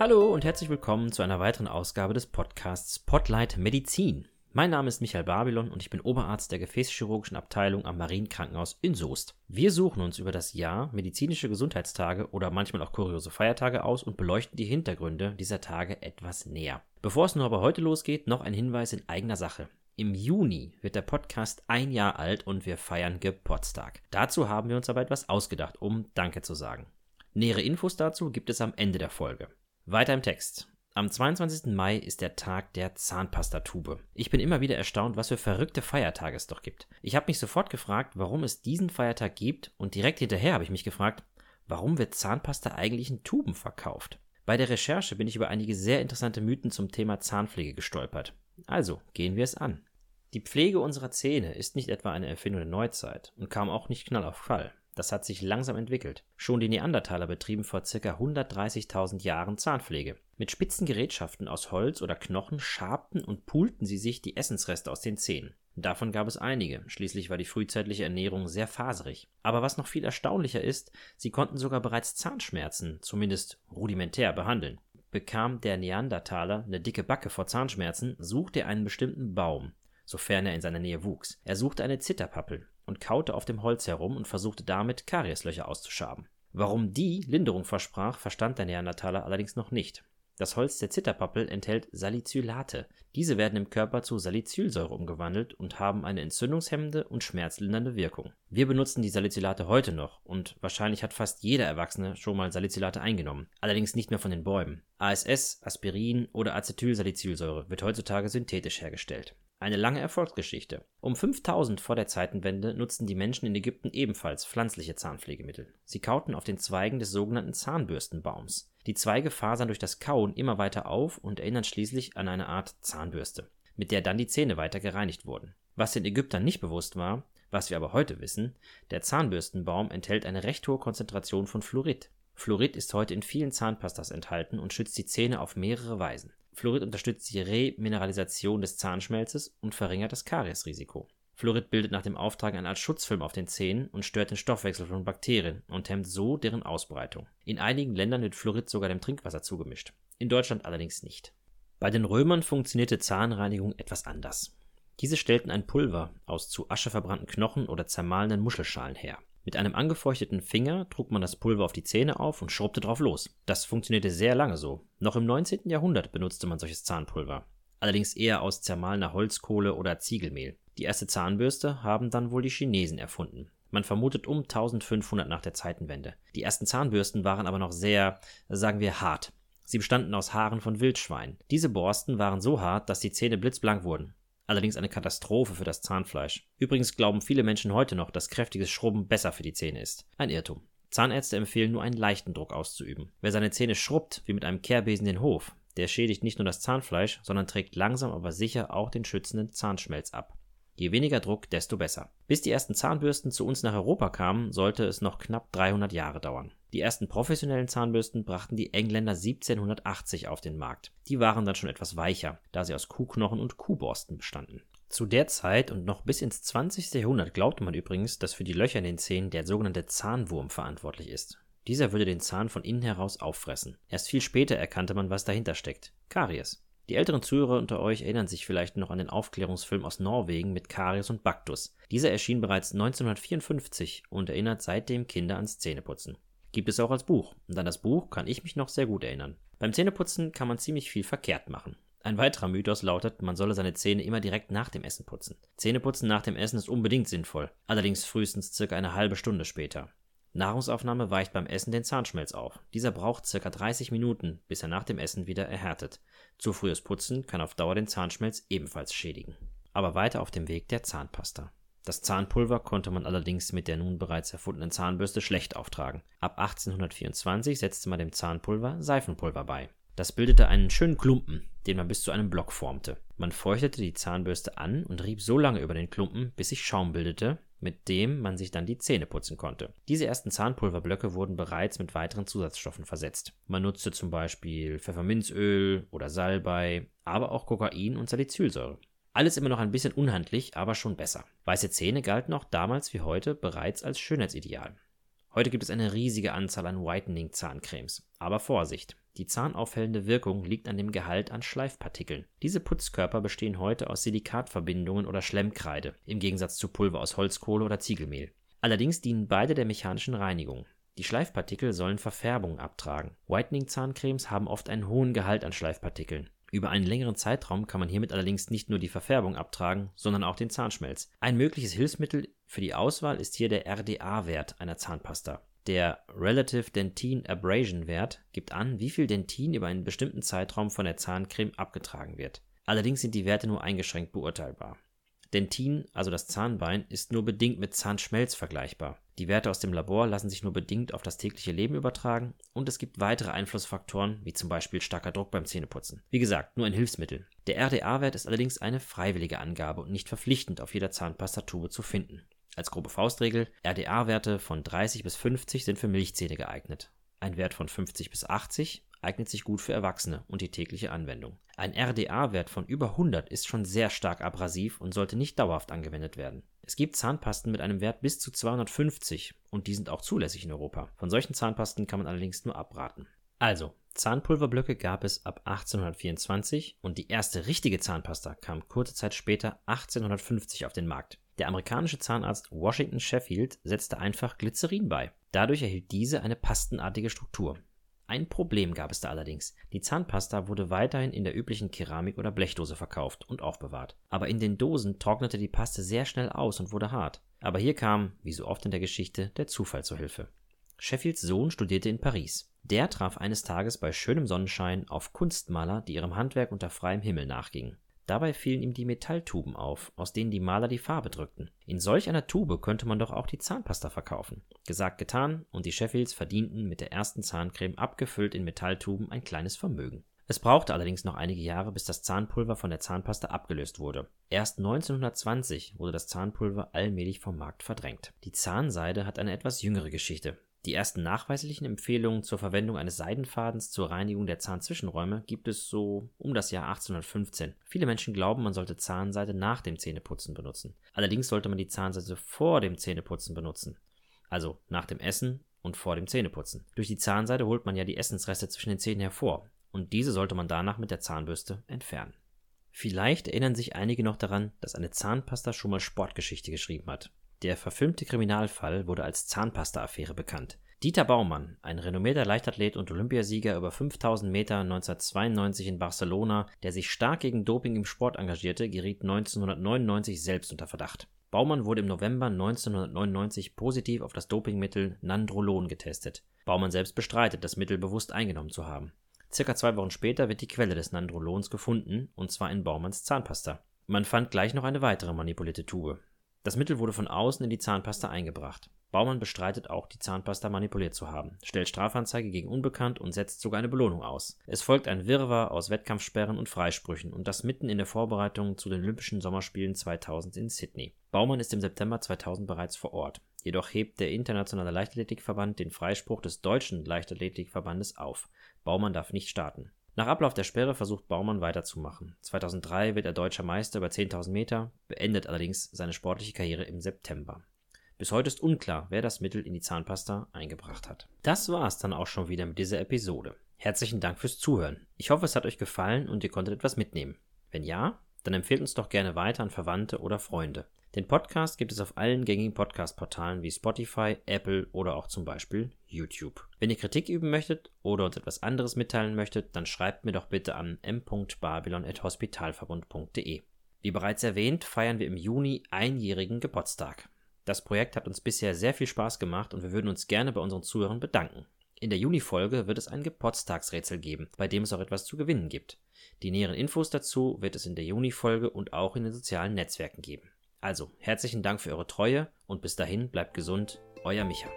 Hallo und herzlich willkommen zu einer weiteren Ausgabe des Podcasts Spotlight Medizin. Mein Name ist Michael Babylon und ich bin Oberarzt der Gefäßchirurgischen Abteilung am Marienkrankenhaus in Soest. Wir suchen uns über das Jahr medizinische Gesundheitstage oder manchmal auch kuriose Feiertage aus und beleuchten die Hintergründe dieser Tage etwas näher. Bevor es nur aber heute losgeht, noch ein Hinweis in eigener Sache. Im Juni wird der Podcast ein Jahr alt und wir feiern Geburtstag. Dazu haben wir uns aber etwas ausgedacht, um Danke zu sagen. Nähere Infos dazu gibt es am Ende der Folge. Weiter im Text. Am 22. Mai ist der Tag der Zahnpastatube. Ich bin immer wieder erstaunt, was für verrückte Feiertage es doch gibt. Ich habe mich sofort gefragt, warum es diesen Feiertag gibt und direkt hinterher habe ich mich gefragt, warum wird Zahnpasta eigentlich in Tuben verkauft? Bei der Recherche bin ich über einige sehr interessante Mythen zum Thema Zahnpflege gestolpert. Also gehen wir es an. Die Pflege unserer Zähne ist nicht etwa eine Erfindung der Neuzeit und kam auch nicht knall auf Fall. Das hat sich langsam entwickelt. Schon die Neandertaler betrieben vor ca. 130.000 Jahren Zahnpflege. Mit spitzen Gerätschaften aus Holz oder Knochen schabten und pulten sie sich die Essensreste aus den Zähnen. Davon gab es einige, schließlich war die frühzeitliche Ernährung sehr faserig. Aber was noch viel erstaunlicher ist, sie konnten sogar bereits Zahnschmerzen, zumindest rudimentär, behandeln. Bekam der Neandertaler eine dicke Backe vor Zahnschmerzen, suchte er einen bestimmten Baum, sofern er in seiner Nähe wuchs. Er suchte eine Zitterpappel und kaute auf dem Holz herum und versuchte damit Karieslöcher auszuschaben. Warum die Linderung versprach, verstand der Neandertaler allerdings noch nicht. Das Holz der Zitterpappel enthält Salicylate. Diese werden im Körper zu Salicylsäure umgewandelt und haben eine entzündungshemmende und schmerzlindernde Wirkung. Wir benutzen die Salicylate heute noch und wahrscheinlich hat fast jeder Erwachsene schon mal Salicylate eingenommen, allerdings nicht mehr von den Bäumen. ASS, Aspirin oder Acetylsalicylsäure wird heutzutage synthetisch hergestellt. Eine lange Erfolgsgeschichte. Um 5000 vor der Zeitenwende nutzten die Menschen in Ägypten ebenfalls pflanzliche Zahnpflegemittel. Sie kauten auf den Zweigen des sogenannten Zahnbürstenbaums. Die Zweige fasern durch das Kauen immer weiter auf und erinnern schließlich an eine Art Zahnbürste, mit der dann die Zähne weiter gereinigt wurden. Was den Ägyptern nicht bewusst war, was wir aber heute wissen, der Zahnbürstenbaum enthält eine recht hohe Konzentration von Fluorid. Fluorid ist heute in vielen Zahnpastas enthalten und schützt die Zähne auf mehrere Weisen. Fluorid unterstützt die Remineralisation des Zahnschmelzes und verringert das Kariesrisiko. Fluorid bildet nach dem Auftragen eine Art Schutzfilm auf den Zähnen und stört den Stoffwechsel von Bakterien und hemmt so deren Ausbreitung. In einigen Ländern wird Fluorid sogar dem Trinkwasser zugemischt, in Deutschland allerdings nicht. Bei den Römern funktionierte Zahnreinigung etwas anders. Diese stellten ein Pulver aus zu Asche verbrannten Knochen oder zermahlenen Muschelschalen her. Mit einem angefeuchteten Finger trug man das Pulver auf die Zähne auf und schrubbte drauf los. Das funktionierte sehr lange so. Noch im 19. Jahrhundert benutzte man solches Zahnpulver. Allerdings eher aus zermahlener Holzkohle oder Ziegelmehl. Die erste Zahnbürste haben dann wohl die Chinesen erfunden. Man vermutet um 1500 nach der Zeitenwende. Die ersten Zahnbürsten waren aber noch sehr, sagen wir, hart. Sie bestanden aus Haaren von Wildschweinen. Diese Borsten waren so hart, dass die Zähne blitzblank wurden allerdings eine Katastrophe für das Zahnfleisch. Übrigens glauben viele Menschen heute noch, dass kräftiges Schrubben besser für die Zähne ist. Ein Irrtum. Zahnärzte empfehlen nur einen leichten Druck auszuüben. Wer seine Zähne schrubbt, wie mit einem Kehrbesen den Hof, der schädigt nicht nur das Zahnfleisch, sondern trägt langsam aber sicher auch den schützenden Zahnschmelz ab. Je weniger Druck, desto besser. Bis die ersten Zahnbürsten zu uns nach Europa kamen, sollte es noch knapp 300 Jahre dauern. Die ersten professionellen Zahnbürsten brachten die Engländer 1780 auf den Markt. Die waren dann schon etwas weicher, da sie aus Kuhknochen und Kuhborsten bestanden. Zu der Zeit und noch bis ins 20. Jahrhundert glaubte man übrigens, dass für die Löcher in den Zähnen der sogenannte Zahnwurm verantwortlich ist. Dieser würde den Zahn von innen heraus auffressen. Erst viel später erkannte man, was dahinter steckt. Karies. Die älteren Zuhörer unter euch erinnern sich vielleicht noch an den Aufklärungsfilm aus Norwegen mit Karies und Baktus. Dieser erschien bereits 1954 und erinnert seitdem Kinder ans Zähneputzen. Gibt es auch als Buch, und an das Buch kann ich mich noch sehr gut erinnern. Beim Zähneputzen kann man ziemlich viel verkehrt machen. Ein weiterer Mythos lautet, man solle seine Zähne immer direkt nach dem Essen putzen. Zähneputzen nach dem Essen ist unbedingt sinnvoll, allerdings frühestens circa eine halbe Stunde später. Nahrungsaufnahme weicht beim Essen den Zahnschmelz auf. Dieser braucht ca. 30 Minuten, bis er nach dem Essen wieder erhärtet. Zu frühes Putzen kann auf Dauer den Zahnschmelz ebenfalls schädigen. Aber weiter auf dem Weg der Zahnpasta. Das Zahnpulver konnte man allerdings mit der nun bereits erfundenen Zahnbürste schlecht auftragen. Ab 1824 setzte man dem Zahnpulver Seifenpulver bei. Das bildete einen schönen Klumpen, den man bis zu einem Block formte. Man feuchtete die Zahnbürste an und rieb so lange über den Klumpen, bis sich Schaum bildete, mit dem man sich dann die Zähne putzen konnte. Diese ersten Zahnpulverblöcke wurden bereits mit weiteren Zusatzstoffen versetzt. Man nutzte zum Beispiel Pfefferminzöl oder Salbei, aber auch Kokain und Salicylsäure. Alles immer noch ein bisschen unhandlich, aber schon besser. Weiße Zähne galten auch damals wie heute bereits als Schönheitsideal. Heute gibt es eine riesige Anzahl an Whitening-Zahncremes. Aber Vorsicht! Die zahnaufhellende Wirkung liegt an dem Gehalt an Schleifpartikeln. Diese Putzkörper bestehen heute aus Silikatverbindungen oder Schlemmkreide, im Gegensatz zu Pulver aus Holzkohle oder Ziegelmehl. Allerdings dienen beide der mechanischen Reinigung. Die Schleifpartikel sollen Verfärbungen abtragen. Whitening-Zahncremes haben oft einen hohen Gehalt an Schleifpartikeln. Über einen längeren Zeitraum kann man hiermit allerdings nicht nur die Verfärbung abtragen, sondern auch den Zahnschmelz. Ein mögliches Hilfsmittel für die Auswahl ist hier der RDA-Wert einer Zahnpasta. Der Relative Dentin Abrasion Wert gibt an, wie viel Dentin über einen bestimmten Zeitraum von der Zahncreme abgetragen wird. Allerdings sind die Werte nur eingeschränkt beurteilbar. Dentin, also das Zahnbein, ist nur bedingt mit Zahnschmelz vergleichbar. Die Werte aus dem Labor lassen sich nur bedingt auf das tägliche Leben übertragen und es gibt weitere Einflussfaktoren, wie zum Beispiel starker Druck beim Zähneputzen. Wie gesagt, nur ein Hilfsmittel. Der RDA-Wert ist allerdings eine freiwillige Angabe und nicht verpflichtend auf jeder Zahnpastatube zu finden. Als grobe Faustregel, RDA-Werte von 30 bis 50 sind für Milchzähne geeignet. Ein Wert von 50 bis 80 eignet sich gut für Erwachsene und die tägliche Anwendung. Ein RDA-Wert von über 100 ist schon sehr stark abrasiv und sollte nicht dauerhaft angewendet werden. Es gibt Zahnpasten mit einem Wert bis zu 250 und die sind auch zulässig in Europa. Von solchen Zahnpasten kann man allerdings nur abraten. Also, Zahnpulverblöcke gab es ab 1824 und die erste richtige Zahnpasta kam kurze Zeit später 1850 auf den Markt. Der amerikanische Zahnarzt Washington Sheffield setzte einfach Glycerin bei. Dadurch erhielt diese eine pastenartige Struktur. Ein Problem gab es da allerdings. Die Zahnpasta wurde weiterhin in der üblichen Keramik- oder Blechdose verkauft und aufbewahrt. Aber in den Dosen trocknete die Paste sehr schnell aus und wurde hart. Aber hier kam, wie so oft in der Geschichte, der Zufall zur Hilfe. Sheffields Sohn studierte in Paris. Der traf eines Tages bei schönem Sonnenschein auf Kunstmaler, die ihrem Handwerk unter freiem Himmel nachgingen. Dabei fielen ihm die Metalltuben auf, aus denen die Maler die Farbe drückten. In solch einer Tube könnte man doch auch die Zahnpasta verkaufen. Gesagt, getan, und die Sheffields verdienten mit der ersten Zahncreme abgefüllt in Metalltuben ein kleines Vermögen. Es brauchte allerdings noch einige Jahre, bis das Zahnpulver von der Zahnpasta abgelöst wurde. Erst 1920 wurde das Zahnpulver allmählich vom Markt verdrängt. Die Zahnseide hat eine etwas jüngere Geschichte. Die ersten nachweislichen Empfehlungen zur Verwendung eines Seidenfadens zur Reinigung der Zahnzwischenräume gibt es so um das Jahr 1815. Viele Menschen glauben, man sollte Zahnseide nach dem Zähneputzen benutzen. Allerdings sollte man die Zahnseide vor dem Zähneputzen benutzen. Also nach dem Essen und vor dem Zähneputzen. Durch die Zahnseide holt man ja die Essensreste zwischen den Zähnen hervor und diese sollte man danach mit der Zahnbürste entfernen. Vielleicht erinnern sich einige noch daran, dass eine Zahnpasta schon mal Sportgeschichte geschrieben hat. Der verfilmte Kriminalfall wurde als Zahnpasta-Affäre bekannt. Dieter Baumann, ein renommierter Leichtathlet und Olympiasieger über 5000 Meter 1992 in Barcelona, der sich stark gegen Doping im Sport engagierte, geriet 1999 selbst unter Verdacht. Baumann wurde im November 1999 positiv auf das Dopingmittel Nandrolon getestet. Baumann selbst bestreitet, das Mittel bewusst eingenommen zu haben. Circa zwei Wochen später wird die Quelle des Nandrolons gefunden, und zwar in Baumanns Zahnpasta. Man fand gleich noch eine weitere manipulierte Tube. Das Mittel wurde von außen in die Zahnpasta eingebracht. Baumann bestreitet auch, die Zahnpasta manipuliert zu haben, stellt Strafanzeige gegen Unbekannt und setzt sogar eine Belohnung aus. Es folgt ein Wirrwarr aus Wettkampfsperren und Freisprüchen und das mitten in der Vorbereitung zu den Olympischen Sommerspielen 2000 in Sydney. Baumann ist im September 2000 bereits vor Ort. Jedoch hebt der Internationale Leichtathletikverband den Freispruch des Deutschen Leichtathletikverbandes auf. Baumann darf nicht starten. Nach Ablauf der Sperre versucht Baumann weiterzumachen. 2003 wird er deutscher Meister über 10.000 Meter, beendet allerdings seine sportliche Karriere im September. Bis heute ist unklar, wer das Mittel in die Zahnpasta eingebracht hat. Das war es dann auch schon wieder mit dieser Episode. Herzlichen Dank fürs Zuhören. Ich hoffe, es hat euch gefallen und ihr konntet etwas mitnehmen. Wenn ja, dann empfehlt uns doch gerne weiter an Verwandte oder Freunde. Den Podcast gibt es auf allen gängigen Podcast-Portalen wie Spotify, Apple oder auch zum Beispiel YouTube. Wenn ihr Kritik üben möchtet oder uns etwas anderes mitteilen möchtet, dann schreibt mir doch bitte an m.babylon.hospitalverbund.de. Wie bereits erwähnt, feiern wir im Juni einjährigen Geburtstag. Das Projekt hat uns bisher sehr viel Spaß gemacht und wir würden uns gerne bei unseren Zuhörern bedanken. In der Juni-Folge wird es ein Geburtstagsrätsel geben, bei dem es auch etwas zu gewinnen gibt. Die näheren Infos dazu wird es in der Juni-Folge und auch in den sozialen Netzwerken geben. Also, herzlichen Dank für eure Treue und bis dahin bleibt gesund, euer Micha.